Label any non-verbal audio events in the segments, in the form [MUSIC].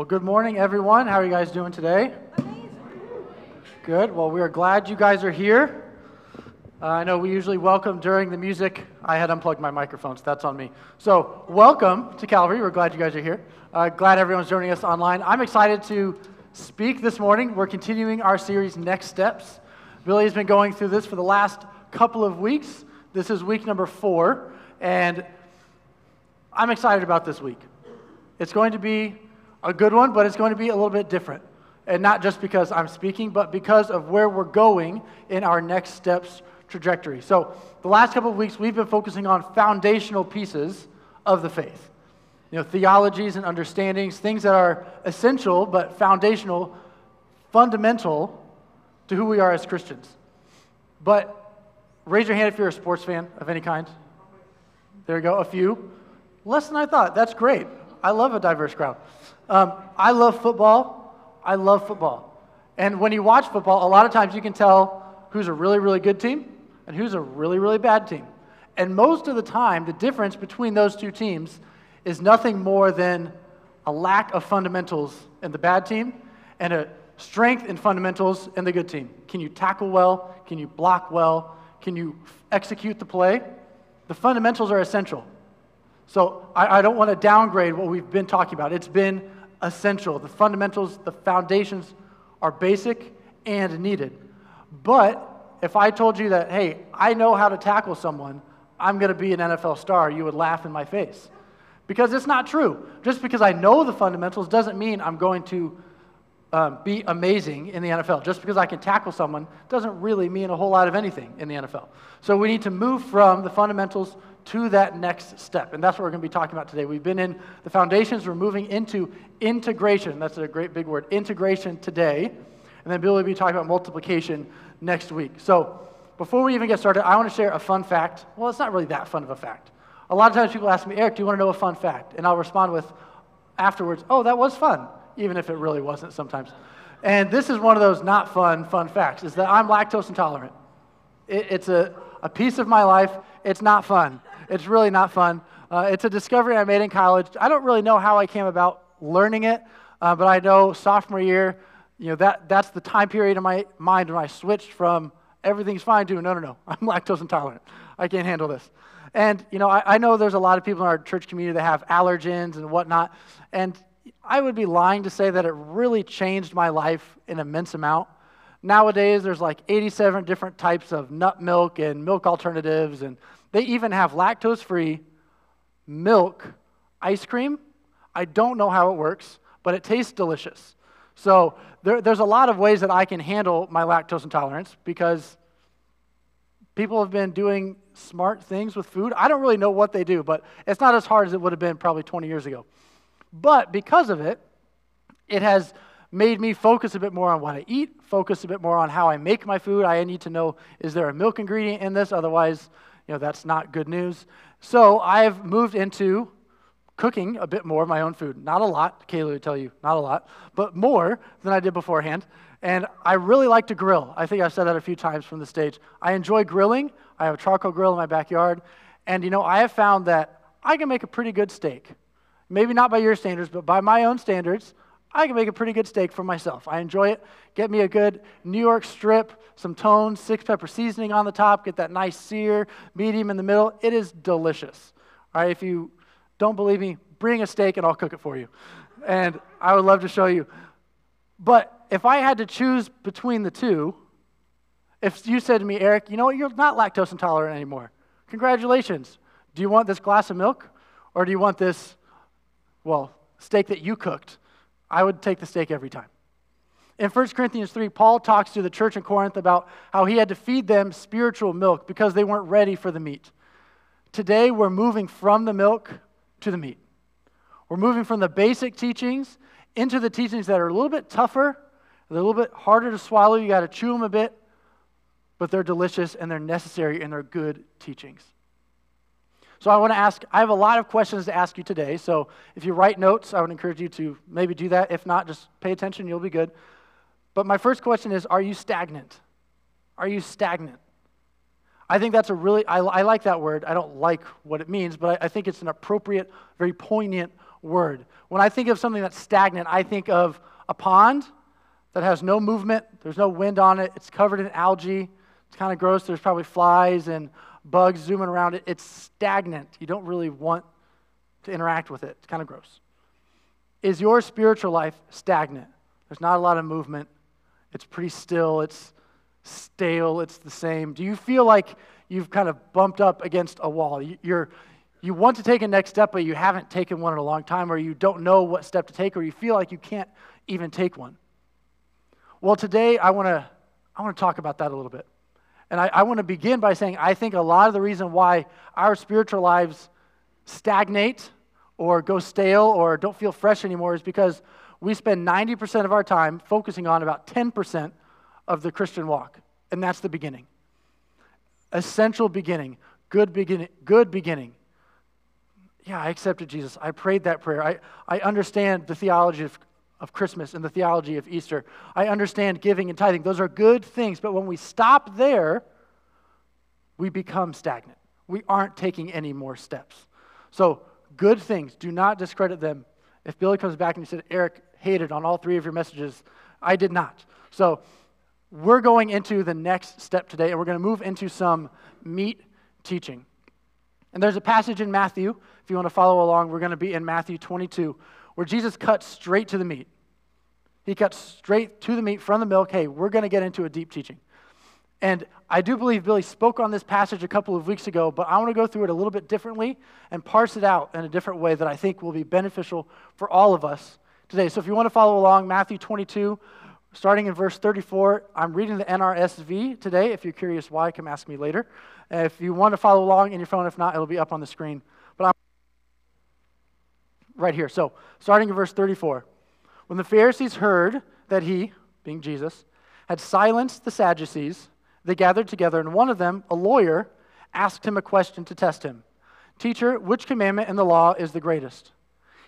Well, good morning, everyone. How are you guys doing today? Amazing. Good. Well, we are glad you guys are here. Uh, I know we usually welcome during the music. I had unplugged my microphone, so that's on me. So, welcome to Calvary. We're glad you guys are here. Uh, glad everyone's joining us online. I'm excited to speak this morning. We're continuing our series, Next Steps. Billy has been going through this for the last couple of weeks. This is week number four, and I'm excited about this week. It's going to be a good one, but it's going to be a little bit different. And not just because I'm speaking, but because of where we're going in our next steps trajectory. So, the last couple of weeks, we've been focusing on foundational pieces of the faith. You know, theologies and understandings, things that are essential but foundational, fundamental to who we are as Christians. But raise your hand if you're a sports fan of any kind. There you go, a few. Less than I thought. That's great. I love a diverse crowd. Um, I love football. I love football. And when you watch football, a lot of times you can tell who's a really, really good team and who's a really, really bad team. And most of the time, the difference between those two teams is nothing more than a lack of fundamentals in the bad team and a strength in fundamentals in the good team. Can you tackle well? Can you block well? Can you execute the play? The fundamentals are essential. So I, I don't want to downgrade what we've been talking about. It's been essential. The fundamentals, the foundations are basic and needed. But if I told you that, hey, I know how to tackle someone, I'm going to be an NFL star, you would laugh in my face. Because it's not true. Just because I know the fundamentals doesn't mean I'm going to um, be amazing in the NFL. Just because I can tackle someone doesn't really mean a whole lot of anything in the NFL. So we need to move from the fundamentals to that next step. And that's what we're going to be talking about today. We've been in the foundations, we're moving into integration. That's a great big word, integration today. And then Bill will be talking about multiplication next week. So before we even get started, I want to share a fun fact. Well, it's not really that fun of a fact. A lot of times people ask me, Eric, do you want to know a fun fact? And I'll respond with afterwards, oh, that was fun, even if it really wasn't sometimes. And this is one of those not fun, fun facts, is that I'm lactose intolerant. It, it's a, a piece of my life. It's not fun. It's really not fun. Uh, it's a discovery I made in college. I don't really know how I came about learning it, uh, but I know sophomore year, you know, that, that's the time period in my mind when I switched from everything's fine to no, no, no, I'm lactose intolerant. I can't handle this. And, you know, I, I know there's a lot of people in our church community that have allergens and whatnot. And I would be lying to say that it really changed my life an immense amount. Nowadays, there's like 87 different types of nut milk and milk alternatives, and they even have lactose free milk ice cream. I don't know how it works, but it tastes delicious. So there, there's a lot of ways that I can handle my lactose intolerance because people have been doing smart things with food. I don't really know what they do, but it's not as hard as it would have been probably 20 years ago. But because of it, it has made me focus a bit more on what I eat, focus a bit more on how I make my food. I need to know is there a milk ingredient in this? Otherwise, you know, that's not good news. So I've moved into cooking a bit more of my own food. Not a lot, Kayla would tell you, not a lot, but more than I did beforehand. And I really like to grill. I think I've said that a few times from the stage. I enjoy grilling. I have a charcoal grill in my backyard. And, you know, I have found that I can make a pretty good steak. Maybe not by your standards, but by my own standards, I can make a pretty good steak for myself. I enjoy it. Get me a good New York strip, some Tone's, six pepper seasoning on the top, get that nice sear, medium in the middle. It is delicious. All right, if you don't believe me, bring a steak and I'll cook it for you. And I would love to show you. But if I had to choose between the two, if you said to me, Eric, you know what, you're not lactose intolerant anymore. Congratulations. Do you want this glass of milk or do you want this, well, steak that you cooked? I would take the steak every time. In 1 Corinthians 3, Paul talks to the church in Corinth about how he had to feed them spiritual milk because they weren't ready for the meat. Today, we're moving from the milk to the meat. We're moving from the basic teachings into the teachings that are a little bit tougher, a little bit harder to swallow. You got to chew them a bit, but they're delicious and they're necessary and they're good teachings. So I want to ask, I have a lot of questions to ask you today. So if you write notes, I would encourage you to maybe do that. If not, just pay attention, you'll be good. But my first question is Are you stagnant? Are you stagnant? I think that's a really, I, I like that word. I don't like what it means, but I, I think it's an appropriate, very poignant word. When I think of something that's stagnant, I think of a pond that has no movement, there's no wind on it, it's covered in algae, it's kind of gross, there's probably flies and bugs zooming around it. It's stagnant. You don't really want to interact with it, it's kind of gross. Is your spiritual life stagnant? There's not a lot of movement, it's pretty still, it's stale, it's the same. Do you feel like you've kind of bumped up against a wall? You're, you want to take a next step, but you haven't taken one in a long time, or you don't know what step to take, or you feel like you can't even take one. Well, today I want to I want to talk about that a little bit. And I, I want to begin by saying I think a lot of the reason why our spiritual lives stagnate or go stale or don't feel fresh anymore is because we spend 90% of our time focusing on about 10% of the Christian walk. And that's the beginning. Essential beginning, good beginning, good beginning. Yeah, I accepted Jesus. I prayed that prayer. I, I understand the theology of, of Christmas and the theology of Easter. I understand giving and tithing. Those are good things. But when we stop there, we become stagnant. We aren't taking any more steps. So, good things, do not discredit them. If Billy comes back and he said, Eric hated on all three of your messages, I did not. So, we're going into the next step today, and we're going to move into some meat teaching. And there's a passage in Matthew, if you want to follow along, we're going to be in Matthew 22, where Jesus cuts straight to the meat. He cuts straight to the meat from the milk. Hey, we're going to get into a deep teaching. And I do believe Billy spoke on this passage a couple of weeks ago, but I want to go through it a little bit differently and parse it out in a different way that I think will be beneficial for all of us today. So if you want to follow along, Matthew 22, starting in verse 34. I'm reading the NRSV today. If you're curious why, come ask me later. If you want to follow along in your phone, if not, it'll be up on the screen. Right here. So, starting in verse 34. When the Pharisees heard that he, being Jesus, had silenced the Sadducees, they gathered together, and one of them, a lawyer, asked him a question to test him Teacher, which commandment in the law is the greatest?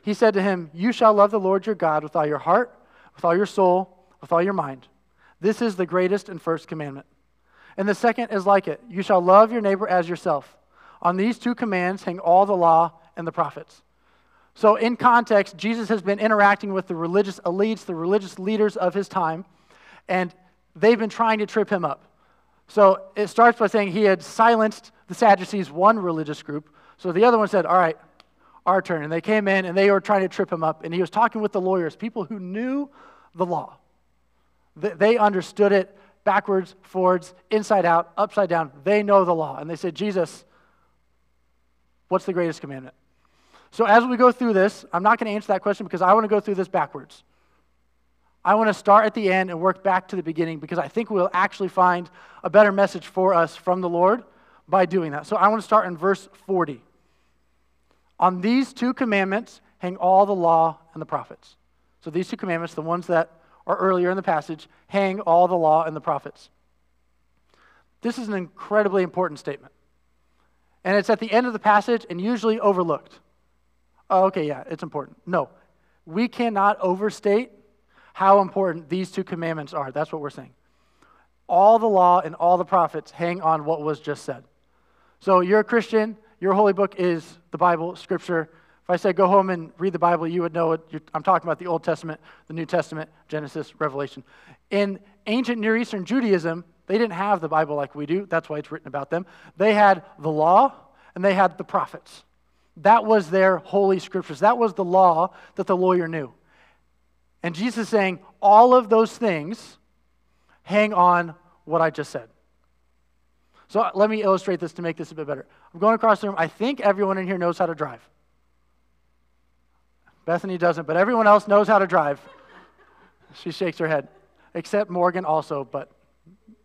He said to him, You shall love the Lord your God with all your heart, with all your soul, with all your mind. This is the greatest and first commandment. And the second is like it you shall love your neighbor as yourself. On these two commands hang all the law and the prophets. So, in context, Jesus has been interacting with the religious elites, the religious leaders of his time, and they've been trying to trip him up. So, it starts by saying he had silenced the Sadducees, one religious group. So, the other one said, All right, our turn. And they came in and they were trying to trip him up. And he was talking with the lawyers, people who knew the law. They understood it backwards, forwards, inside out, upside down. They know the law. And they said, Jesus, what's the greatest commandment? So as we go through this, I'm not going to answer that question because I want to go through this backwards. I want to start at the end and work back to the beginning because I think we'll actually find a better message for us from the Lord by doing that. So I want to start in verse 40. On these two commandments hang all the law and the prophets. So these two commandments, the ones that are earlier in the passage, hang all the law and the prophets. This is an incredibly important statement. And it's at the end of the passage and usually overlooked. Oh, okay, yeah, it's important. No, we cannot overstate how important these two commandments are. That's what we're saying. All the law and all the prophets hang on what was just said. So you're a Christian, your holy book is the Bible, Scripture. If I said go home and read the Bible, you would know it. I'm talking about the Old Testament, the New Testament, Genesis, Revelation. In ancient Near Eastern Judaism, they didn't have the Bible like we do. That's why it's written about them. They had the law and they had the prophets. That was their holy scriptures. That was the law that the lawyer knew. And Jesus is saying all of those things hang on what I just said. So uh, let me illustrate this to make this a bit better. I'm going across the room. I think everyone in here knows how to drive. Bethany doesn't, but everyone else knows how to drive. She shakes her head, except Morgan also, but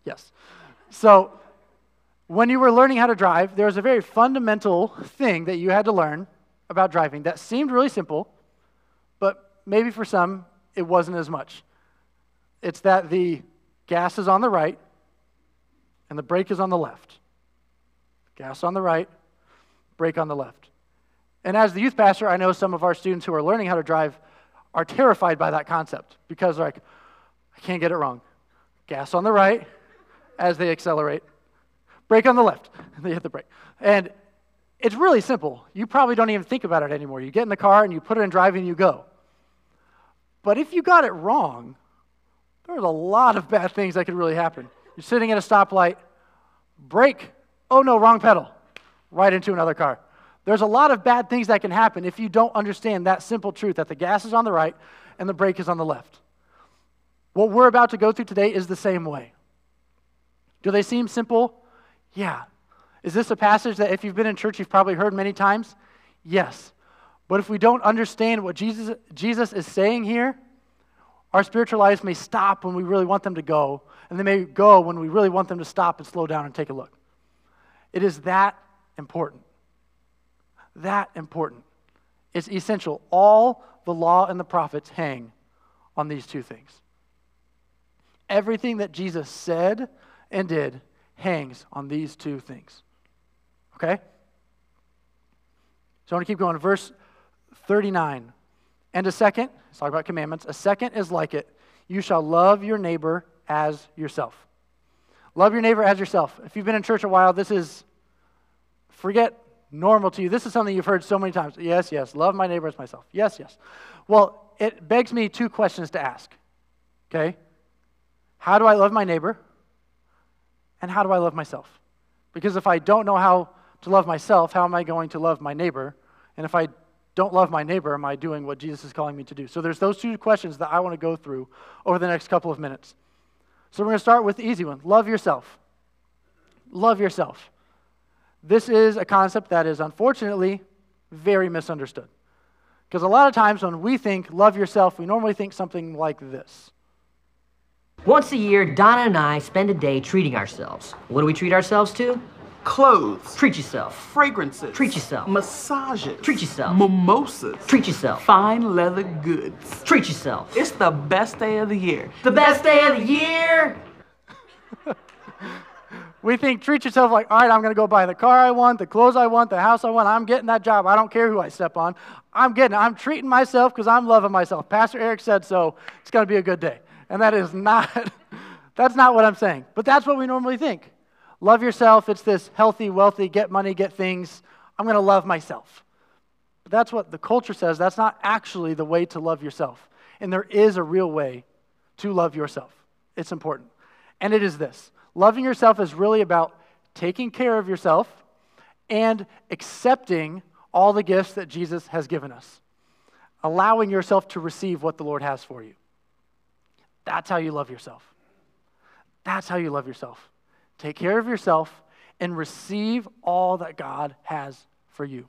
yes. So, when you were learning how to drive, there was a very fundamental thing that you had to learn about driving that seemed really simple, but maybe for some it wasn't as much. It's that the gas is on the right and the brake is on the left. Gas on the right, brake on the left. And as the youth pastor, I know some of our students who are learning how to drive are terrified by that concept because they're like, I can't get it wrong. Gas on the right as they accelerate, brake on the left, and [LAUGHS] they hit the brake. And it's really simple. You probably don't even think about it anymore. You get in the car and you put it in drive and you go. But if you got it wrong, there's a lot of bad things that could really happen. You're sitting at a stoplight, brake, oh no, wrong pedal, right into another car. There's a lot of bad things that can happen if you don't understand that simple truth that the gas is on the right and the brake is on the left. What we're about to go through today is the same way. Do they seem simple? Yeah. Is this a passage that if you've been in church, you've probably heard many times? Yes. But if we don't understand what Jesus, Jesus is saying here, our spiritual lives may stop when we really want them to go, and they may go when we really want them to stop and slow down and take a look. It is that important. That important. It's essential. All the law and the prophets hang on these two things. Everything that Jesus said and did hangs on these two things. Okay? So I want to keep going. Verse 39. And a second, let's talk about commandments. A second is like it you shall love your neighbor as yourself. Love your neighbor as yourself. If you've been in church a while, this is, forget normal to you. This is something you've heard so many times. Yes, yes. Love my neighbor as myself. Yes, yes. Well, it begs me two questions to ask. Okay? How do I love my neighbor? And how do I love myself? Because if I don't know how to love myself, how am I going to love my neighbor? And if I don't love my neighbor, am I doing what Jesus is calling me to do? So there's those two questions that I want to go through over the next couple of minutes. So we're going to start with the easy one love yourself. Love yourself. This is a concept that is unfortunately very misunderstood. Because a lot of times when we think love yourself, we normally think something like this. Once a year, Donna and I spend a day treating ourselves. What do we treat ourselves to? Clothes. Treat yourself. Fragrances. Treat yourself. Massages. Treat yourself. Mimosas. Treat yourself. Fine leather goods. Treat yourself. It's the best day of the year. The best day of the year! [LAUGHS] We think treat yourself like, all right, I'm going to go buy the car I want, the clothes I want, the house I want. I'm getting that job. I don't care who I step on. I'm getting it. I'm treating myself because I'm loving myself. Pastor Eric said so. It's going to be a good day. And that is not, [LAUGHS] that's not what I'm saying. But that's what we normally think. Love yourself. It's this healthy, wealthy, get money, get things. I'm going to love myself. But that's what the culture says. That's not actually the way to love yourself. And there is a real way to love yourself. It's important. And it is this loving yourself is really about taking care of yourself and accepting all the gifts that Jesus has given us, allowing yourself to receive what the Lord has for you. That's how you love yourself. That's how you love yourself. Take care of yourself and receive all that God has for you.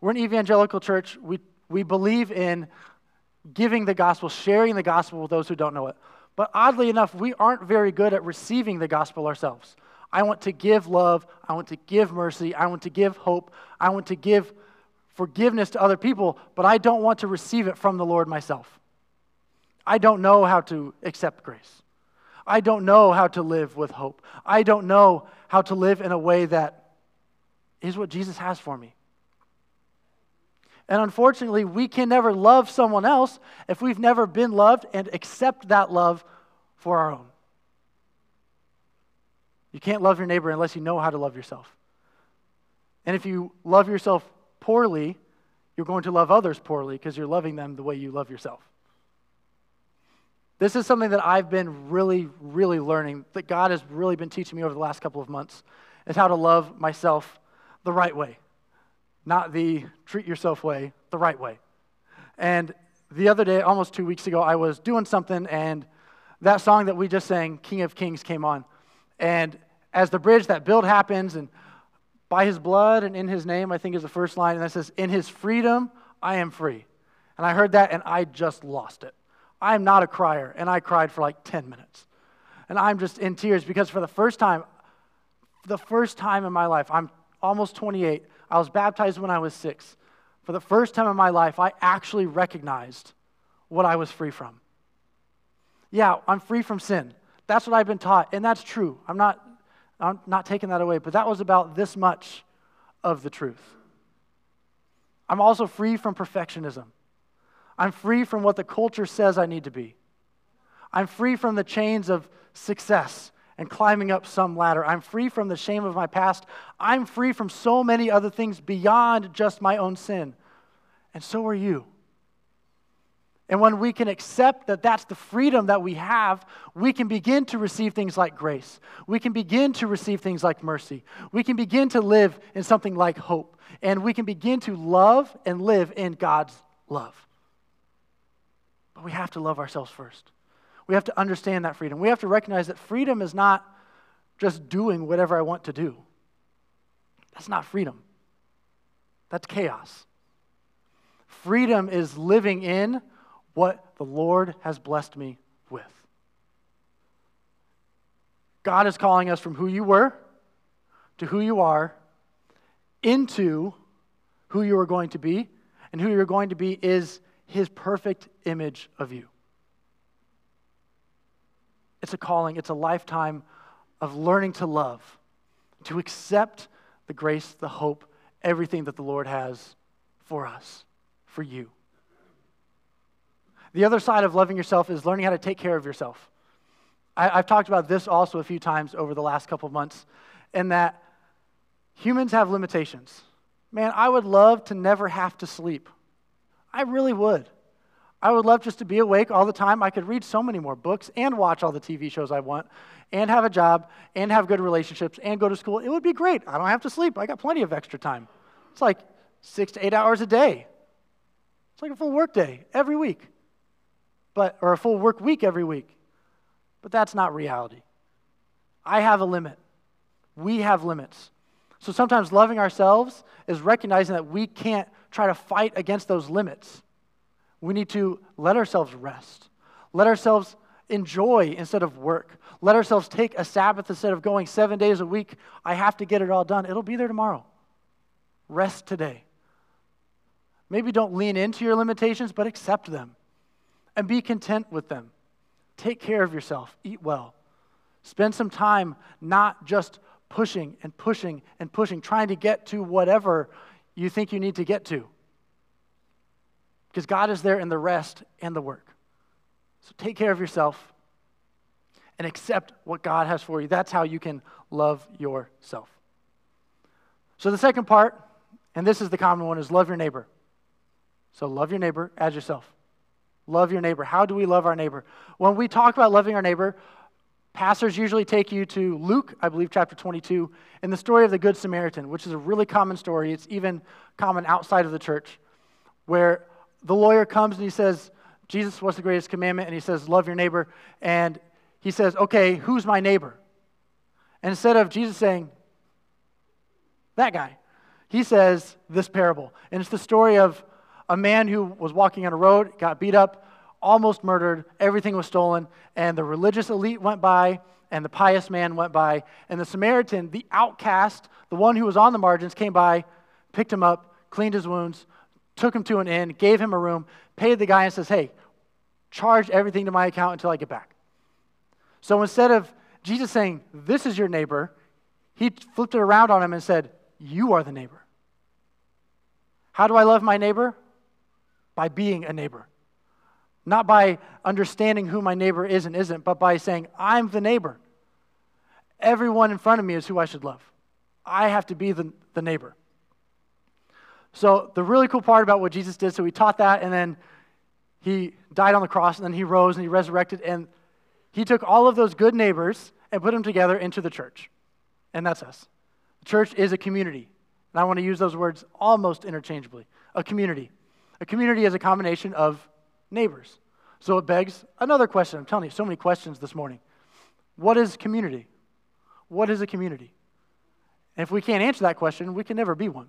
We're an evangelical church. We, we believe in giving the gospel, sharing the gospel with those who don't know it. But oddly enough, we aren't very good at receiving the gospel ourselves. I want to give love. I want to give mercy. I want to give hope. I want to give forgiveness to other people, but I don't want to receive it from the Lord myself. I don't know how to accept grace. I don't know how to live with hope. I don't know how to live in a way that is what Jesus has for me. And unfortunately, we can never love someone else if we've never been loved and accept that love for our own. You can't love your neighbor unless you know how to love yourself. And if you love yourself poorly, you're going to love others poorly because you're loving them the way you love yourself. This is something that I've been really, really learning, that God has really been teaching me over the last couple of months, is how to love myself the right way. Not the treat yourself way, the right way. And the other day, almost two weeks ago, I was doing something, and that song that we just sang, King of Kings, came on. And as the bridge, that build happens, and by his blood and in his name, I think is the first line, and that says, In his freedom, I am free. And I heard that, and I just lost it. I'm not a crier, and I cried for like 10 minutes. And I'm just in tears because for the first time, the first time in my life, I'm almost 28. I was baptized when I was six. For the first time in my life, I actually recognized what I was free from. Yeah, I'm free from sin. That's what I've been taught, and that's true. I'm not, I'm not taking that away, but that was about this much of the truth. I'm also free from perfectionism. I'm free from what the culture says I need to be. I'm free from the chains of success and climbing up some ladder. I'm free from the shame of my past. I'm free from so many other things beyond just my own sin. And so are you. And when we can accept that that's the freedom that we have, we can begin to receive things like grace. We can begin to receive things like mercy. We can begin to live in something like hope. And we can begin to love and live in God's love. But we have to love ourselves first. We have to understand that freedom. We have to recognize that freedom is not just doing whatever I want to do. That's not freedom, that's chaos. Freedom is living in what the Lord has blessed me with. God is calling us from who you were to who you are into who you are going to be. And who you're going to be is his perfect image of you. It's a calling, it's a lifetime of learning to love, to accept the grace, the hope, everything that the Lord has for us, for you. The other side of loving yourself is learning how to take care of yourself. I, have talked about this also a few times over the last couple months, in that humans have limitations. Man, I would love to never have to sleep. I really would. I would love just to be awake all the time. I could read so many more books and watch all the TV shows I want and have a job and have good relationships and go to school. It would be great. I don't have to sleep. I got plenty of extra time. It's like six to eight hours a day. It's like a full work day every week but, or a full work week every week. But that's not reality. I have a limit. We have limits. So sometimes loving ourselves is recognizing that we can't try to fight against those limits. We need to let ourselves rest, let ourselves enjoy instead of work, let ourselves take a Sabbath instead of going seven days a week. I have to get it all done. It'll be there tomorrow. Rest today. Maybe don't lean into your limitations, but accept them and be content with them. Take care of yourself, eat well. Spend some time not just pushing and pushing and pushing, trying to get to whatever you think you need to get to. Because God is there in the rest and the work. So take care of yourself and accept what God has for you. That's how you can love yourself. So the second part, and this is the common one, is love your neighbor. So love your neighbor as yourself. Love your neighbor. How do we love our neighbor? When we talk about loving our neighbor, pastors usually take you to Luke, I believe, chapter 22, and the story of the Good Samaritan, which is a really common story. It's even common outside of the church, where the lawyer comes and he says, Jesus, what's the greatest commandment? And he says, Love your neighbor. And he says, Okay, who's my neighbor? And instead of Jesus saying, That guy, he says this parable. And it's the story of a man who was walking on a road, got beat up, almost murdered, everything was stolen, and the religious elite went by, and the pious man went by, and the Samaritan, the outcast, the one who was on the margins, came by, picked him up, cleaned his wounds, took him to an inn, gave him a room, paid the guy, and says, Hey, charge everything to my account until I get back. So instead of Jesus saying, This is your neighbor, he flipped it around on him and said, You are the neighbor. How do I love my neighbor? by being a neighbor. Not by understanding who my neighbor is and isn't, but by saying, I'm the neighbor. Everyone in front of me is who I should love. I have to be the, the neighbor. So, the really cool part about what Jesus did, so he taught that, and then he died on the cross, and then he rose and he resurrected, and he took all of those good neighbors and put them together into the church. And that's us. The church is a community. And I want to use those words almost interchangeably a community. A community is a combination of neighbors. So it begs another question. I'm telling you, so many questions this morning. What is community? What is a community? And if we can't answer that question, we can never be one.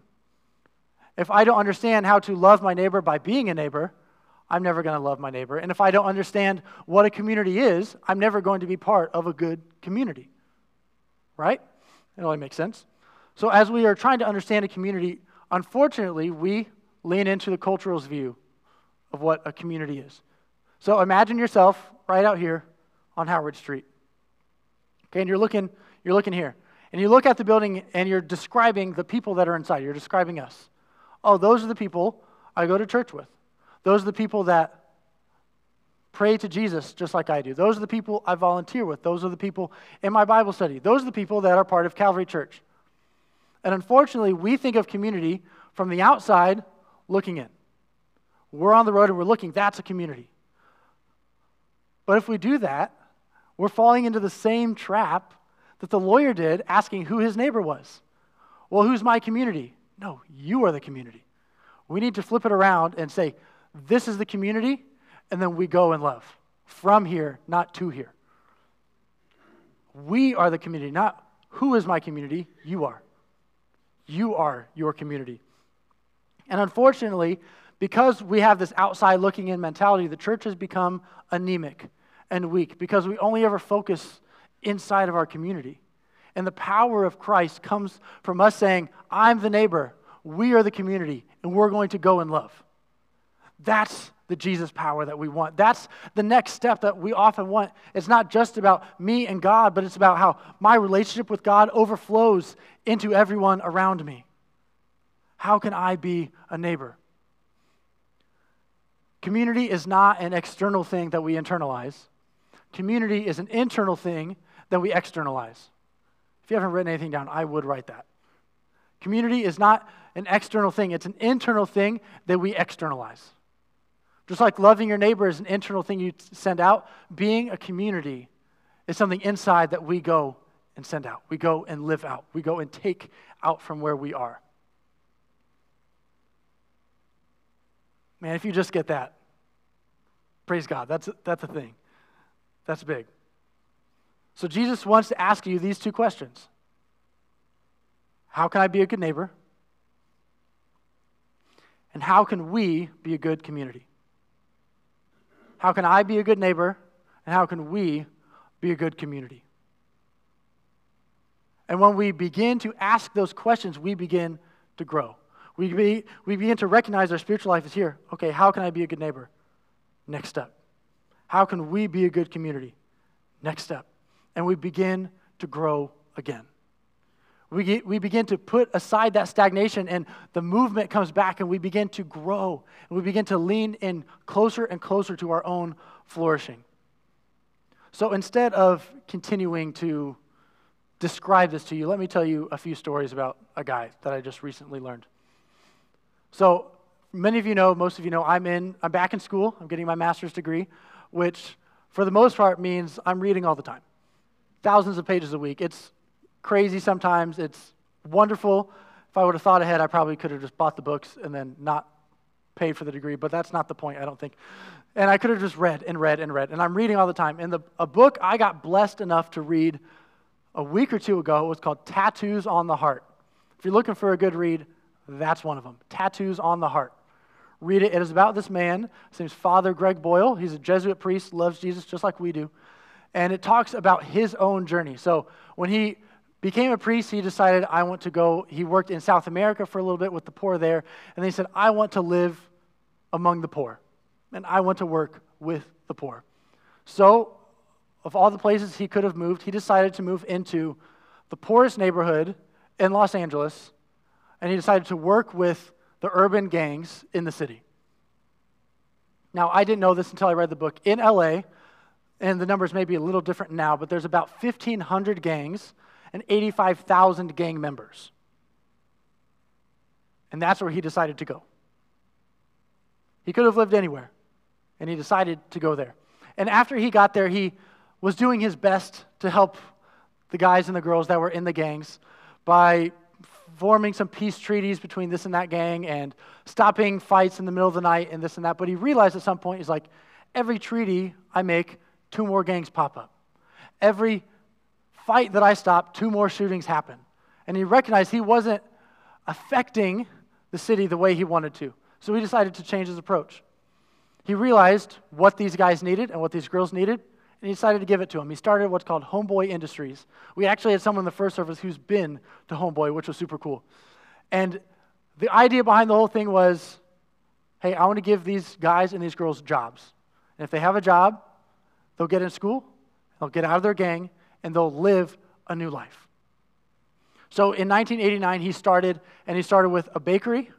If I don't understand how to love my neighbor by being a neighbor, I'm never going to love my neighbor. And if I don't understand what a community is, I'm never going to be part of a good community. Right? It only makes sense. So, as we are trying to understand a community, unfortunately, we lean into the cultural's view of what a community is. So imagine yourself right out here on Howard Street. Okay, and you're looking, you're looking here. And you look at the building and you're describing the people that are inside. You're describing us. Oh, those are the people I go to church with. Those are the people that pray to Jesus just like I do. Those are the people I volunteer with. Those are the people in my Bible study. Those are the people that are part of Calvary Church. And unfortunately, we think of community from the outside looking in. We're on the road and we're looking, that's a community. But if we do that, we're falling into the same trap that the lawyer did, asking who his neighbor was. Well, who's my community? No, you are the community. We need to flip it around and say, this is the community, and then we go in love. From here, not to here. We are the community, not who is my community? You are. You are your community. And unfortunately, because we have this outside looking in mentality, the church has become anemic and weak because we only ever focus inside of our community. And the power of Christ comes from us saying, I'm the neighbor, we are the community, and we're going to go and love. That's the Jesus power that we want. That's the next step that we often want. It's not just about me and God, but it's about how my relationship with God overflows into everyone around me. How can I be a neighbor? Community is not an external thing that we internalize. Community is an internal thing that we externalize. If you haven't written anything down, I would write that. Community is not an external thing, it's an internal thing that we externalize. Just like loving your neighbor is an internal thing you send out, being a community is something inside that we go and send out. We go and live out. We go and take out from where we are. Man, if you just get that, praise God. That's, that's a thing. That's big. So Jesus wants to ask you these two questions How can I be a good neighbor? And how can we be a good community? How can I be a good neighbor? And how can we be a good community? And when we begin to ask those questions, we begin to grow. We, be, we begin to recognize our spiritual life is here. Okay, how can I be a good neighbor? Next step. How can we be a good community? Next step. And we begin to grow again. We, get, we begin to put aside that stagnation, and the movement comes back, and we begin to grow, and we begin to lean in closer and closer to our own flourishing. So instead of continuing to describe this to you, let me tell you a few stories about a guy that I just recently learned. So, many of you know, most of you know, I'm in, I'm back in school. I'm getting my master's degree which for the most part means I'm reading all the time. Thousands of pages a week. It's crazy sometimes. It's wonderful. If I would have thought ahead, I probably could have just bought the books and then not paid for the degree, but that's not the point, I don't think. And I could have just read and read and read. And I'm reading all the time. And the, a book I got blessed enough to read a week or two ago was called Tattoos on the Heart. If you're looking for a good read, that's one of them. Tattoos on the Heart. Read it. It is about this man. His name's Father Greg Boyle. He's a Jesuit priest, loves Jesus just like we do. And it talks about his own journey. So when he became a priest, he decided, I want to go. He worked in South America for a little bit with the poor there. And he said, I want to live among the poor. And I want to work with the poor. So, of all the places he could have moved, he decided to move into the poorest neighborhood in Los Angeles. And he decided to work with the urban gangs in the city. Now, I didn't know this until I read the book. In LA, and the numbers may be a little different now, but there's about 1,500 gangs and 85,000 gang members. And that's where he decided to go. He could have lived anywhere, and he decided to go there. And after he got there, he was doing his best to help the guys and the girls that were in the gangs by forming some peace treaties between this and that gang and stopping fights in the middle of the night and this and that. But he realized at some point, he's like, every treaty I make, two more gangs pop up. Every fight that I stop, two more shootings happen. And he recognized he wasn't affecting the city the way he wanted to. So he decided to change his approach. He realized what these guys needed and what these girls needed, and he decided to give it to him. He started what's called Homeboy Industries. We actually had someone in the first service who's been to Homeboy, which was super cool. And the idea behind the whole thing was hey, I want to give these guys and these girls jobs. And if they have a job, they'll get in school, they'll get out of their gang, and they'll live a new life. So in 1989, he started, and he started with a bakery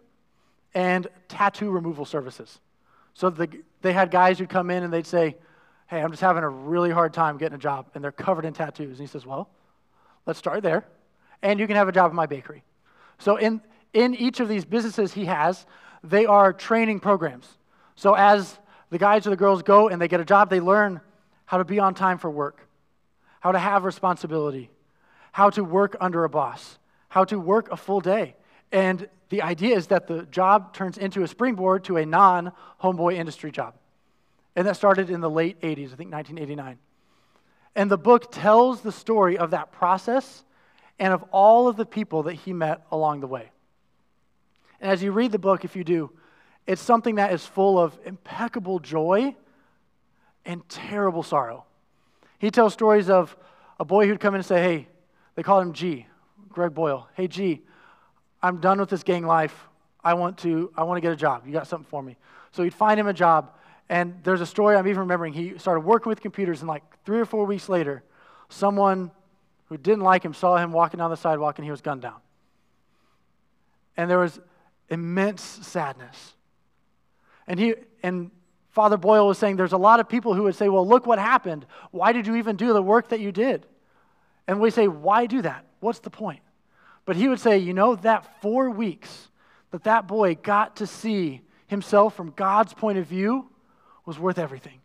and tattoo removal services. So the, they had guys who'd come in and they'd say, Hey, I'm just having a really hard time getting a job, and they're covered in tattoos. And he says, Well, let's start there, and you can have a job in my bakery. So, in, in each of these businesses he has, they are training programs. So, as the guys or the girls go and they get a job, they learn how to be on time for work, how to have responsibility, how to work under a boss, how to work a full day. And the idea is that the job turns into a springboard to a non homeboy industry job. And that started in the late 80s, I think 1989. And the book tells the story of that process and of all of the people that he met along the way. And as you read the book, if you do, it's something that is full of impeccable joy and terrible sorrow. He tells stories of a boy who'd come in and say, Hey, they called him G, Greg Boyle. Hey, G, I'm done with this gang life. I want to, I want to get a job. You got something for me. So he'd find him a job. And there's a story I'm even remembering. He started working with computers, and like three or four weeks later, someone who didn't like him saw him walking down the sidewalk and he was gunned down. And there was immense sadness. And he and Father Boyle was saying there's a lot of people who would say, Well, look what happened. Why did you even do the work that you did? And we say, Why do that? What's the point? But he would say, You know, that four weeks that that boy got to see himself from God's point of view was worth everything.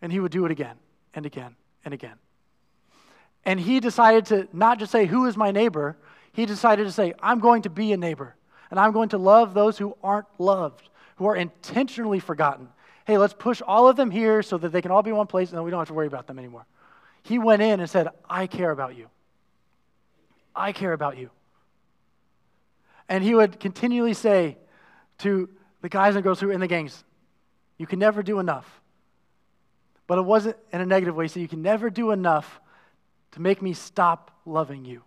And he would do it again and again and again. And he decided to not just say, Who is my neighbor? He decided to say, I'm going to be a neighbor. And I'm going to love those who aren't loved, who are intentionally forgotten. Hey, let's push all of them here so that they can all be in one place and then we don't have to worry about them anymore. He went in and said, I care about you. I care about you. And he would continually say to the guys and girls who were in the gangs, You can never do enough. But it wasn't in a negative way. Said, You can never do enough to make me stop loving you.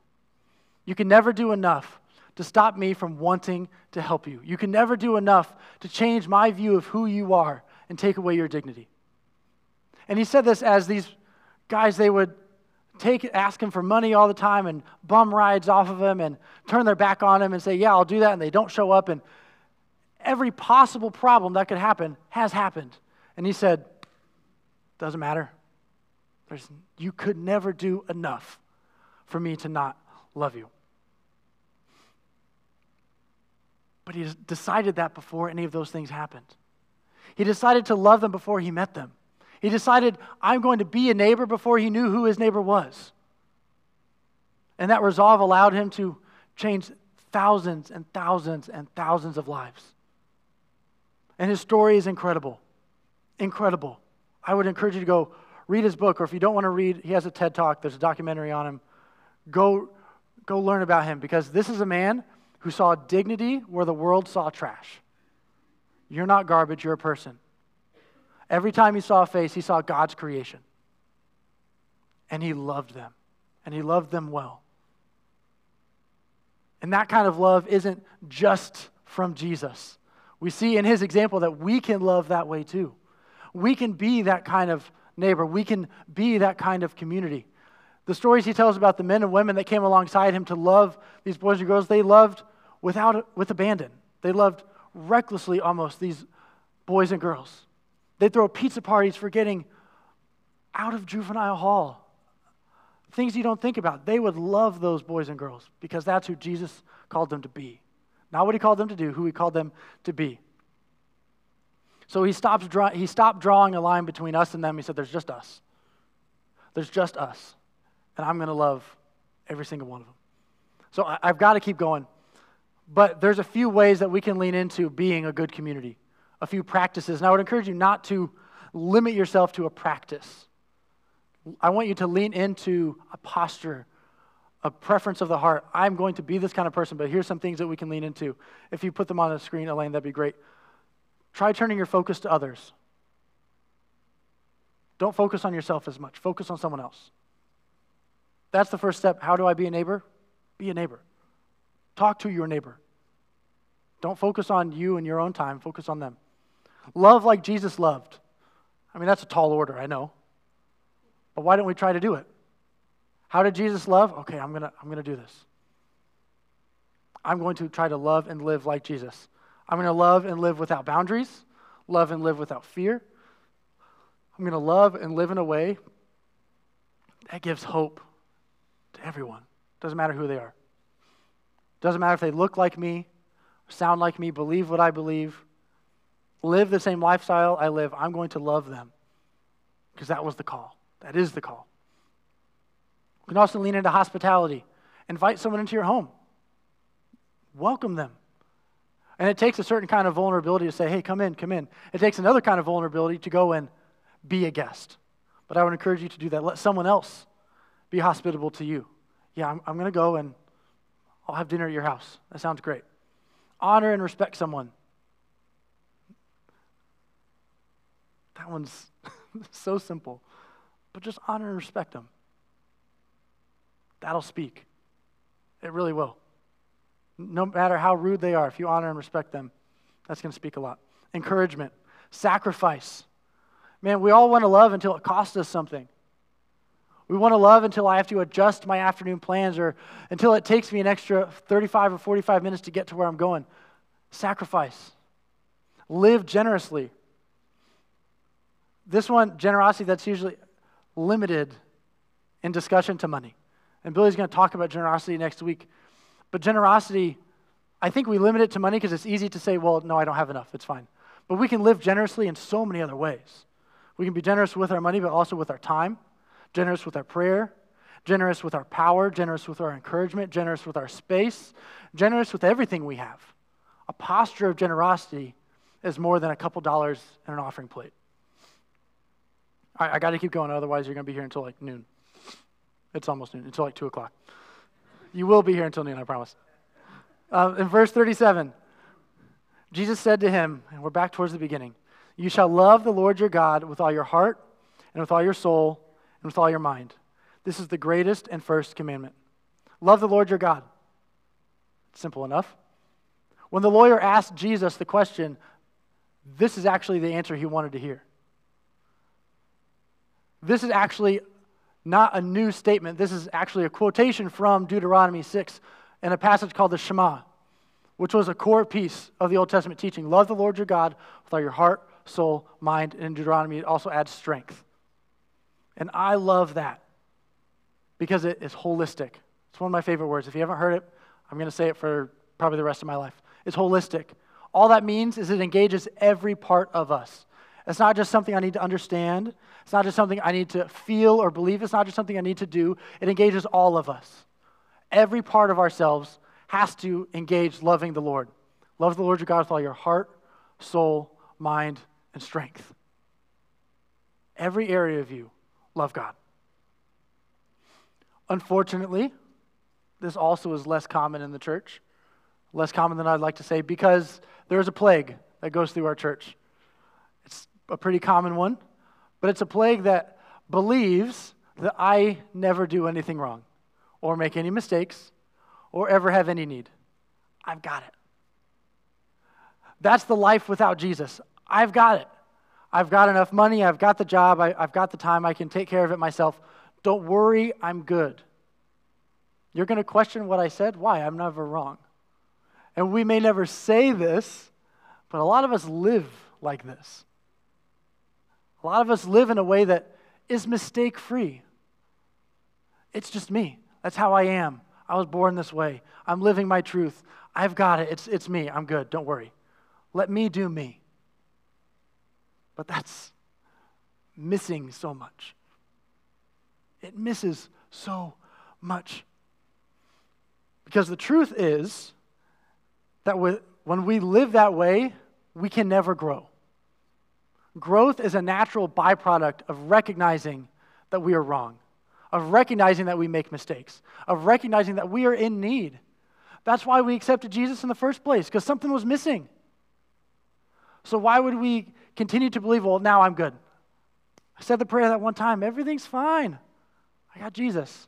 You can never do enough to stop me from wanting to help you. You can never do enough to change my view of who you are and take away your dignity. And he said this as these guys, they would take, ask him for money all the time and bum rides off of him and turn their back on him and say, Yeah, I'll do that. And they don't show up. And every possible problem that could happen has happened. And he said, Doesn't matter. There's, you could never do enough for me to not love you. But he decided that before any of those things happened. He decided to love them before he met them. He decided, I'm going to be a neighbor before he knew who his neighbor was. And that resolve allowed him to change thousands and thousands and thousands of lives. And his story is incredible. Incredible. I would encourage you to go read his book, or if you don't want to read, he has a TED Talk, there's a documentary on him. Go, go learn about him because this is a man who saw dignity where the world saw trash. You're not garbage, you're a person. Every time he saw a face, he saw God's creation. And he loved them, and he loved them well. And that kind of love isn't just from Jesus. We see in his example that we can love that way too. We can be that kind of neighbor. We can be that kind of community. The stories he tells about the men and women that came alongside him to love these boys and girls, they loved without with abandon. They loved recklessly almost these boys and girls. They'd throw pizza parties for getting out of juvenile hall. Things you don't think about. They would love those boys and girls because that's who Jesus called them to be. Not what he called them to do, who he called them to be. So he, stops draw, he stopped drawing a line between us and them. He said, There's just us. There's just us. And I'm going to love every single one of them. So I, I've got to keep going. But there's a few ways that we can lean into being a good community, a few practices. And I would encourage you not to limit yourself to a practice. I want you to lean into a posture, a preference of the heart. I'm going to be this kind of person, but here's some things that we can lean into. If you put them on the screen, Elaine, that'd be great. Try turning your focus to others. Don't focus on yourself as much, focus on someone else. That's the first step. How do I be a neighbor? Be a neighbor. Talk to your neighbor. Don't focus on you and your own time, focus on them. Love like Jesus loved. I mean, that's a tall order, I know. But why don't we try to do it? How did Jesus love? Okay, I'm going to I'm going to do this. I'm going to try to love and live like Jesus. I'm going to love and live without boundaries, love and live without fear. I'm going to love and live in a way that gives hope to everyone. Doesn't matter who they are. Doesn't matter if they look like me, sound like me, believe what I believe, live the same lifestyle I live. I'm going to love them because that was the call. That is the call. You can also lean into hospitality. Invite someone into your home. Welcome them. And it takes a certain kind of vulnerability to say, hey, come in, come in. It takes another kind of vulnerability to go and be a guest. But I would encourage you to do that. Let someone else be hospitable to you. Yeah, I'm, I'm going to go and I'll have dinner at your house. That sounds great. Honor and respect someone. That one's [LAUGHS] so simple. But just honor and respect them. That'll speak. It really will. No matter how rude they are, if you honor and respect them, that's going to speak a lot. Encouragement, sacrifice. Man, we all want to love until it costs us something. We want to love until I have to adjust my afternoon plans or until it takes me an extra 35 or 45 minutes to get to where I'm going. Sacrifice. Live generously. This one, generosity, that's usually limited in discussion to money. And Billy's going to talk about generosity next week. But generosity, I think we limit it to money because it's easy to say, well, no, I don't have enough. It's fine. But we can live generously in so many other ways. We can be generous with our money, but also with our time, generous with our prayer, generous with our power, generous with our encouragement, generous with our space, generous with everything we have. A posture of generosity is more than a couple dollars in an offering plate. All right, I got to keep going, otherwise, you're going to be here until like noon. It's almost noon, until like 2 o'clock. You will be here until noon, I promise. Uh, in verse 37, Jesus said to him, and we're back towards the beginning You shall love the Lord your God with all your heart, and with all your soul, and with all your mind. This is the greatest and first commandment. Love the Lord your God. Simple enough. When the lawyer asked Jesus the question, this is actually the answer he wanted to hear. This is actually not a new statement. This is actually a quotation from Deuteronomy 6 in a passage called the Shema, which was a core piece of the Old Testament teaching. Love the Lord your God with all your heart, soul, mind, and in Deuteronomy it also adds strength. And I love that because it is holistic. It's one of my favorite words. If you haven't heard it, I'm going to say it for probably the rest of my life. It's holistic. All that means is it engages every part of us. It's not just something I need to understand. It's not just something I need to feel or believe. It's not just something I need to do. It engages all of us. Every part of ourselves has to engage loving the Lord. Love the Lord your God with all your heart, soul, mind, and strength. Every area of you, love God. Unfortunately, this also is less common in the church, less common than I'd like to say, because there is a plague that goes through our church It's a pretty common one, but it's a plague that believes that I never do anything wrong or make any mistakes or ever have any need. I've got it. That's the life without Jesus. I've got it. I've got enough money. I've got the job. I, have got the time. I can take care of it myself. Don't worry. I'm good. You're going to question what I said? Why? I'm never wrong. And we may never say this, but a lot of us live like this. A lot of us live in a way that is mistake free. It's just me. That's how I am. I was born this way. I'm living my truth. I've got it. It's, it's me. I'm good. Don't worry. Let me do me. But that's missing so much. It misses so much. Because the truth is that when we live that way, we can never grow. Growth is a natural byproduct of recognizing that we are wrong, of recognizing that we make mistakes, of recognizing that we are in need. That's why we accepted Jesus in the first place, because something was missing. So, why would we continue to believe, well, now I'm good? I said the prayer that one time, everything's fine. I got Jesus.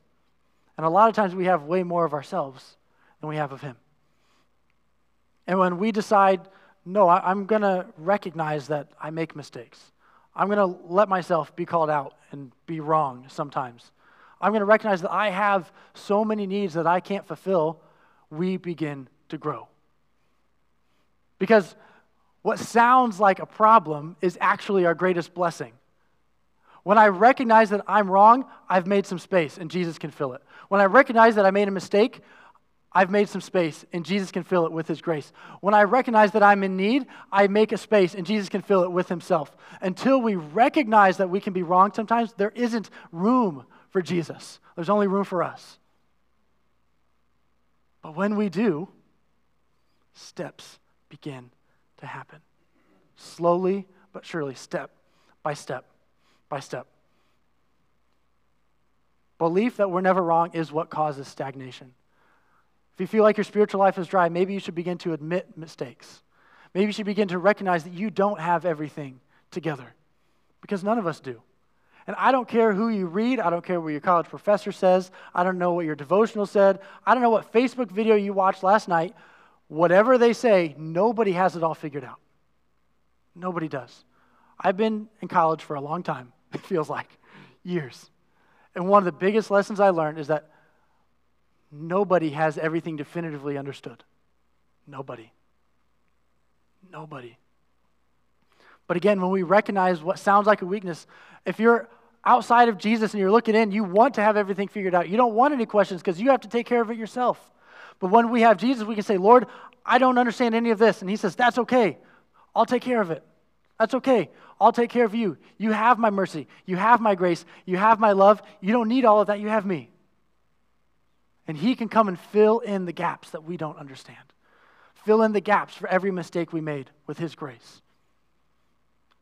And a lot of times we have way more of ourselves than we have of Him. And when we decide no, I, am going to recognize that I make mistakes. I'm going to let myself be called out and be wrong sometimes. I'm going to recognize that I have so many needs that I can't fulfill. We begin to grow. Because what sounds like a problem is actually our greatest blessing. When I recognize that I'm wrong, I've made some space and Jesus can fill it. When I recognize that I made a mistake, I've made some space and Jesus can fill it with His grace. When I recognize that I'm in need, I make a space and Jesus can fill it with Himself. Until we recognize that we can be wrong sometimes, there isn't room for Jesus, there's only room for us. But when we do, steps begin to happen. Slowly but surely, step by step by step. Belief that we're never wrong is what causes stagnation. If you feel like your spiritual life is dry, maybe you should begin to admit mistakes. Maybe you should begin to recognize that you don't have everything together because none of us do. And I don't care who you read. I don't care what your college professor says. I don't know what your devotional said. I don't know what Facebook video you watched last night. Whatever they say, nobody has it all figured out. Nobody does. I've been in college for a long time, [LAUGHS] it feels like years. And one of the biggest lessons I learned is that nobody has everything definitively understood. Nobody. Nobody. But again, when we recognize what sounds like a weakness, if you're outside of Jesus and you're looking in, you want to have everything figured out. You don't want any questions because you have to take care of it yourself. But when we have Jesus, we can say, Lord, I don't understand any of this. And He says, That's okay. I'll take care of it. That's okay. I'll take care of you. You have my mercy. You have my grace. You have my love. You don't need all of that. You have me. And He can come and fill in the gaps that we don't understand. Fill in the gaps for every mistake we made with His grace.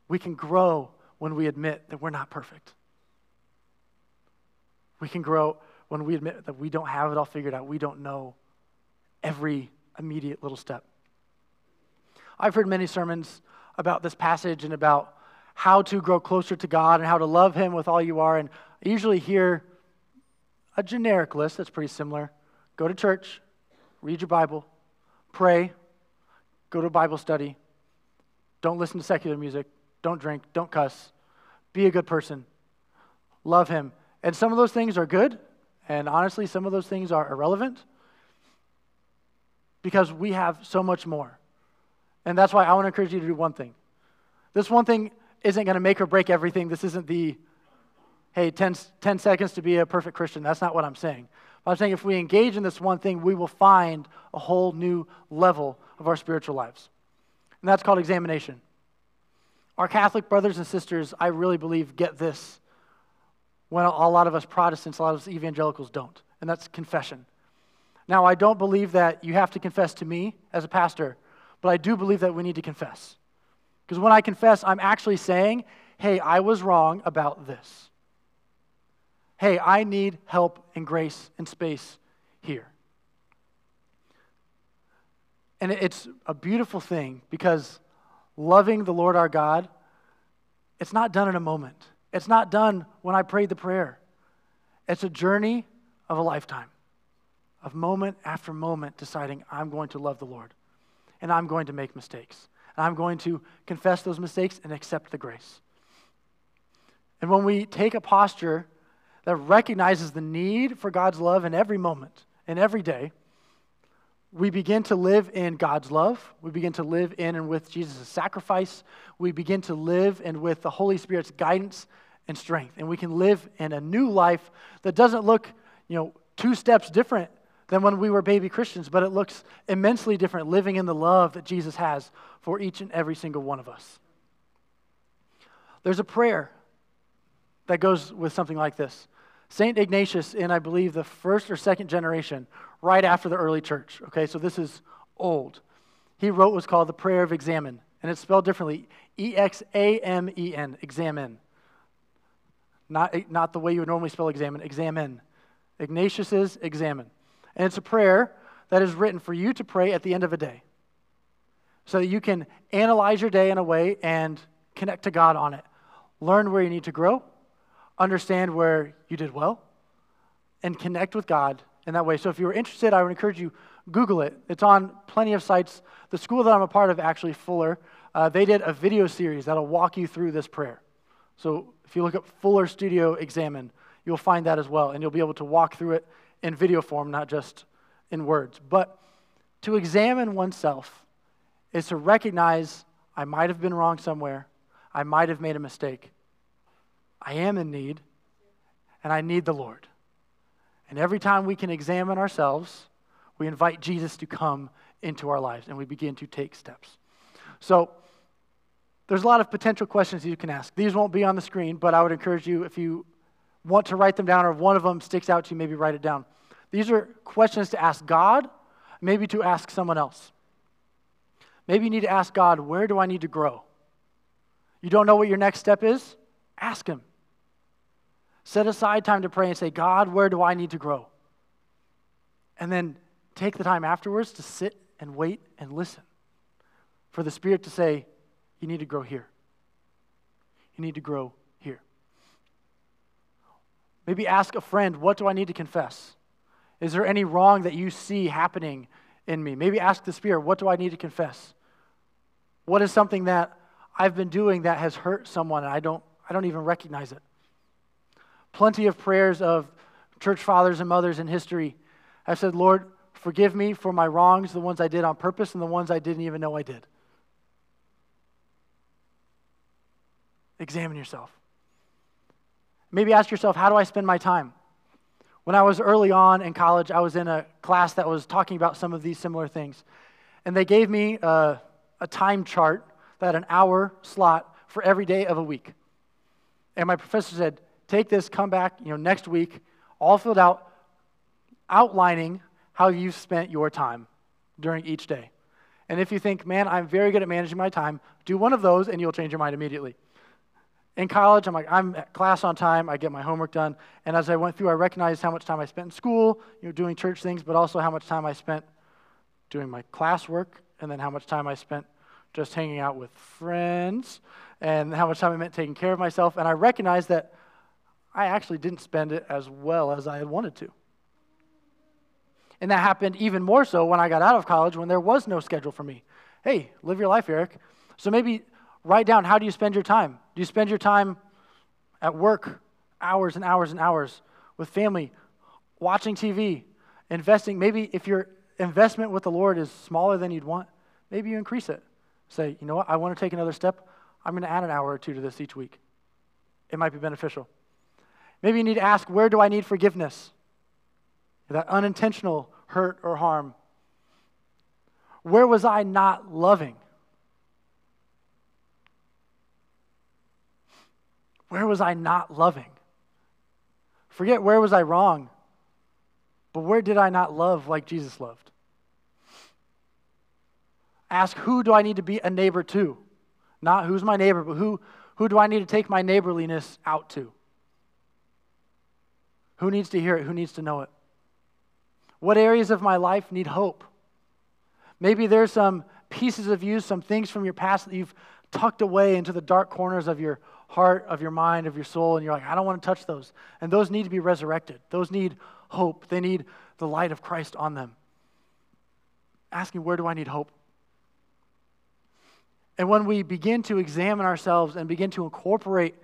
We can grow when we admit that we're not perfect. We can grow when we admit that we don't have it all figured out. We don't know every immediate little step. I've heard many sermons about this passage and about how to grow closer to God and how to love Him with all you are. And I usually hear a generic list that's pretty similar go to church, read your Bible, pray, go to Bible study, don't listen to secular music, don't drink, don't cuss, be a good person, love Him. And some of those things are good, and honestly, some of those things are irrelevant because we have so much more. And that's why I want to encourage you to do one thing. This one thing isn't going to make or break everything. This isn't the, hey, 10, 10 seconds to be a perfect Christian. That's not what I'm saying. But I'm saying if we engage in this one thing, we will find a whole new level of our spiritual lives. And that's called examination. Our Catholic brothers and sisters, I really believe, get this when a lot of us Protestants, a lot of us evangelicals don't. And that's confession. Now, I don't believe that you have to confess to me as a pastor but I do believe that we need to confess. Because when I confess, I'm actually saying, hey, I was wrong about this. Hey, I need help and grace and space here. And it's a beautiful thing because loving the Lord our God, it's not done in a moment. It's not done when I prayed the prayer. It's a journey of a lifetime, of moment after moment deciding I'm going to love the Lord and I'm going to make mistakes. And I'm going to confess those mistakes and accept the grace. And when we take a posture that recognizes the need for God's love in every moment and every day, we begin to live in God's love. We begin to live in and with Jesus' sacrifice. We begin to live and with the Holy Spirit's guidance and strength. And we can live in a new life that doesn't look, you know, two steps different than when we were baby Christians, but it looks immensely different living in the love that Jesus has for each and every single one of us. There's a prayer that goes with something like this. St. Ignatius, in I believe the first or second generation, right after the early church, okay, so this is old. He wrote what's called the Prayer of Examen, and it's spelled differently E X A M E N, examine. Not, not the way you would normally spell examine, examine. Ignatius's examen. And it's a prayer that is written for you to pray at the end of a day so that you can analyze your day in a way and connect to God on it. Learn where you need to grow, understand where you did well, and connect with God in that way. So if you're interested, I would encourage you Google it. It's on plenty of sites. The school that I'm a part of, actually Fuller, uh, they did a video series that'll walk you through this prayer. So if you look up Fuller Studio Examen, you'll find that as well, and you'll be able to walk through it in video form, not just in words. But to examine oneself is to recognize I might have been wrong somewhere, I might have made a mistake. I am in need, and I need the Lord. And every time we can examine ourselves, we invite Jesus to come into our lives and we begin to take steps. So, there's a lot of potential questions you can ask. These won't be on the screen, but I would encourage you, if you want to write them down or if one of them sticks out to you, maybe write it down. These are questions to ask God, maybe to ask someone else. Maybe you need to ask God, where do I need to grow? You don't know what your next step is? Ask Him. Set aside time to pray and say, God, where do I need to grow? And then take the time afterwards to sit and wait and listen for the Spirit to say, you need to grow here. You need to grow here. Maybe ask a friend, what do I need to confess? Is there any wrong that you see happening in me? Maybe ask the Spirit, what do I need to confess? What is something that I've been doing that has hurt someone and I don't, I don't even recognize it? Plenty of prayers of church fathers and mothers in history have said, Lord, forgive me for my wrongs, the ones I did on purpose and the ones I didn't even know I did. Examine yourself. Maybe ask yourself, how do I spend my time? When I was early on in college, I was in a class that was talking about some of these similar things. And they gave me a, a time chart that an hour slot for every day of a week. And my professor said, take this, come back, you know, next week, all filled out, outlining how you've spent your time during each day. And if you think, man, I'm very good at managing my time, do one of those and you'll change your mind immediately. In college, I'm like, I'm at class on time, I get my homework done. And as I went through, I recognized how much time I spent in school, you know, doing church things, but also how much time I spent doing my classwork, and then how much time I spent just hanging out with friends, and how much time I meant taking care of myself. And I recognized that I actually didn't spend it as well as I had wanted to. And that happened even more so when I got out of college when there was no schedule for me. Hey, live your life, Eric. So maybe write down how do you spend your time? Do you spend your time at work, hours and hours and hours, with family, watching TV, investing? Maybe if your investment with the Lord is smaller than you'd want, maybe you increase it. Say, you know what, I want to take another step. I'm going to add an hour or two to this each week. It might be beneficial. Maybe you need to ask, where do I need forgiveness? That unintentional hurt or harm. Where was I not loving? Where was I not loving? Forget where was I wrong, but where did I not love like Jesus loved? Ask who do I need to be a neighbor to? Not who's my neighbor, but who, who do I need to take my neighborliness out to? Who needs to hear it? Who needs to know it? What areas of my life need hope? Maybe there's some pieces of you, some things from your past that you've tucked away into the dark corners of your heart, of your mind, of your soul, and you're like, I don't want to touch those. And those need to be resurrected. Those need hope. They need the light of Christ on them. Asking, where do I need hope? And when we begin to examine ourselves and begin to incorporate,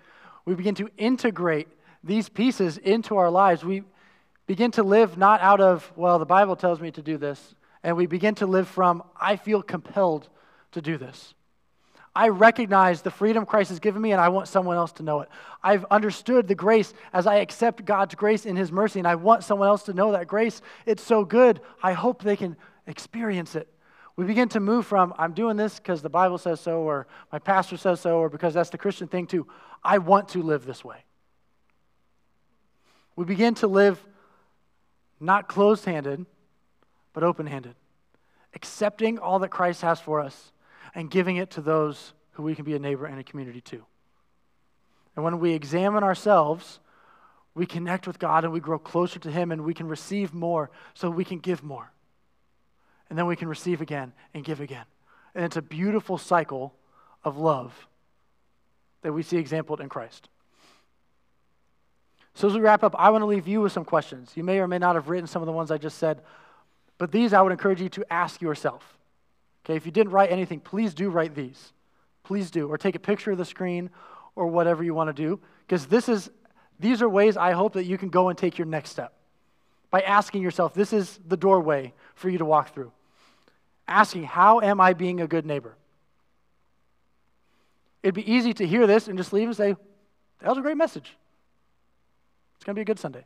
we begin to integrate these pieces into our lives, we begin to live not out of, well, the Bible tells me to do this, and we begin to live from, I feel compelled to do this. I recognize the freedom Christ has given me, and I want someone else to know it. I've understood the grace as I accept God's grace in His mercy, and I want someone else to know that grace. It's so good. I hope they can experience it. We begin to move from, I'm doing this because the Bible says so, or my pastor says so, or because that's the Christian thing, to, I want to live this way. We begin to live not closed handed, but open handed, accepting all that Christ has for us and giving it to those who we can be a neighbor and a community to. And when we examine ourselves, we connect with God and we grow closer to Him and we can receive more so we can give more. And then we can receive again and give again. And it's a beautiful cycle of love that we see exampled in Christ. So, as we wrap up, I want to leave you with some questions. You may or may not have written some of the ones I just said, but these I would encourage you to ask yourself. Okay, if you didn't write anything, please do write these. Please do. Or take a picture of the screen or whatever you want to do. Because this is these are ways I hope that you can go and take your next step. By asking yourself, this is the doorway for you to walk through. Asking, how am I being a good neighbor? It'd be easy to hear this and just leave and say, That was a great message. It's going to be a good Sunday.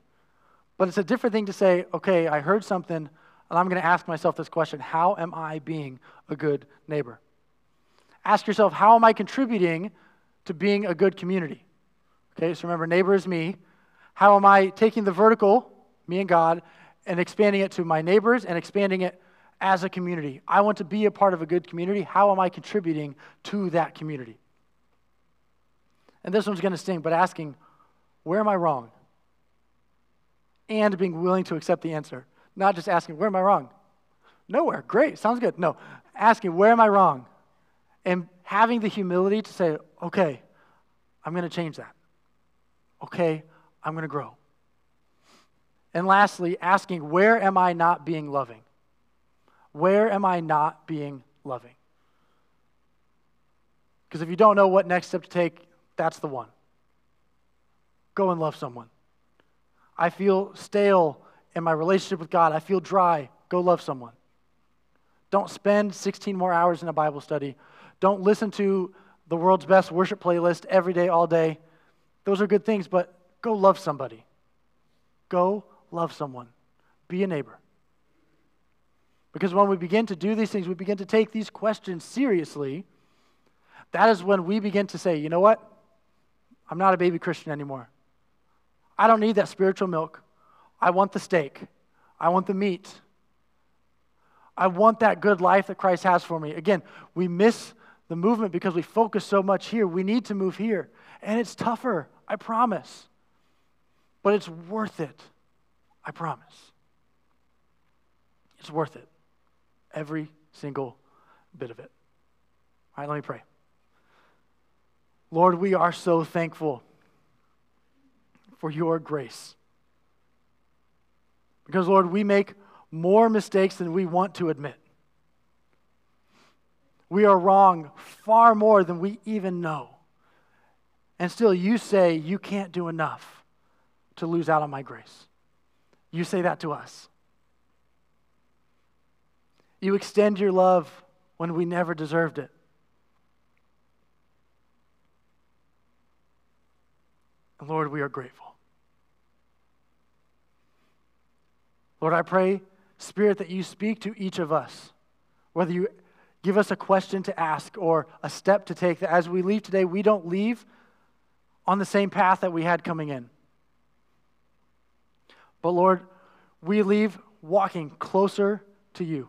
But it's a different thing to say, okay, I heard something, and I'm going to ask myself this question How am I being a good neighbor? Ask yourself, how am I contributing to being a good community? Okay, so remember, neighbor is me. How am I taking the vertical, me and God, and expanding it to my neighbors and expanding it as a community? I want to be a part of a good community. How am I contributing to that community? And this one's going to sting, but asking, where am I wrong? And being willing to accept the answer. Not just asking, where am I wrong? Nowhere. Great. Sounds good. No. Asking, where am I wrong? And having the humility to say, okay, I'm going to change that. Okay, I'm going to grow. And lastly, asking, where am I not being loving? Where am I not being loving? Because if you don't know what next step to take, that's the one. Go and love someone. I feel stale in my relationship with God. I feel dry. Go love someone. Don't spend 16 more hours in a Bible study. Don't listen to the world's best worship playlist every day, all day. Those are good things, but go love somebody. Go love someone. Be a neighbor. Because when we begin to do these things, we begin to take these questions seriously. That is when we begin to say, you know what? I'm not a baby Christian anymore. I don't need that spiritual milk. I want the steak. I want the meat. I want that good life that Christ has for me. Again, we miss the movement because we focus so much here. We need to move here. And it's tougher, I promise. But it's worth it. I promise. It's worth it. Every single bit of it. All right, let me pray. Lord, we are so thankful for your grace. Because, Lord, we make more mistakes than we want to admit. We are wrong far more than we even know. And still, you say you can't do enough to lose out on my grace. You say that to us. You extend your love when we never deserved it. And Lord, we are grateful. Lord, I pray, Spirit, that you speak to each of us, whether you give us a question to ask or a step to take, that as we leave today, we don't leave on the same path that we had coming in. But Lord, we leave walking closer to you.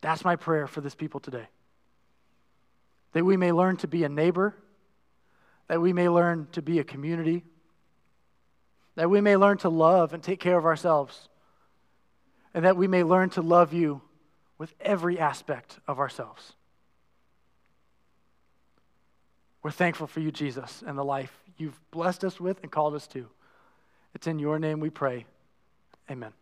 That's my prayer for this people today that we may learn to be a neighbor, that we may learn to be a community, that we may learn to love and take care of ourselves, and that we may learn to love you with every aspect of ourselves. We're thankful for you, Jesus, and the life you've blessed us with and called us to. It's in your name we pray. Amen.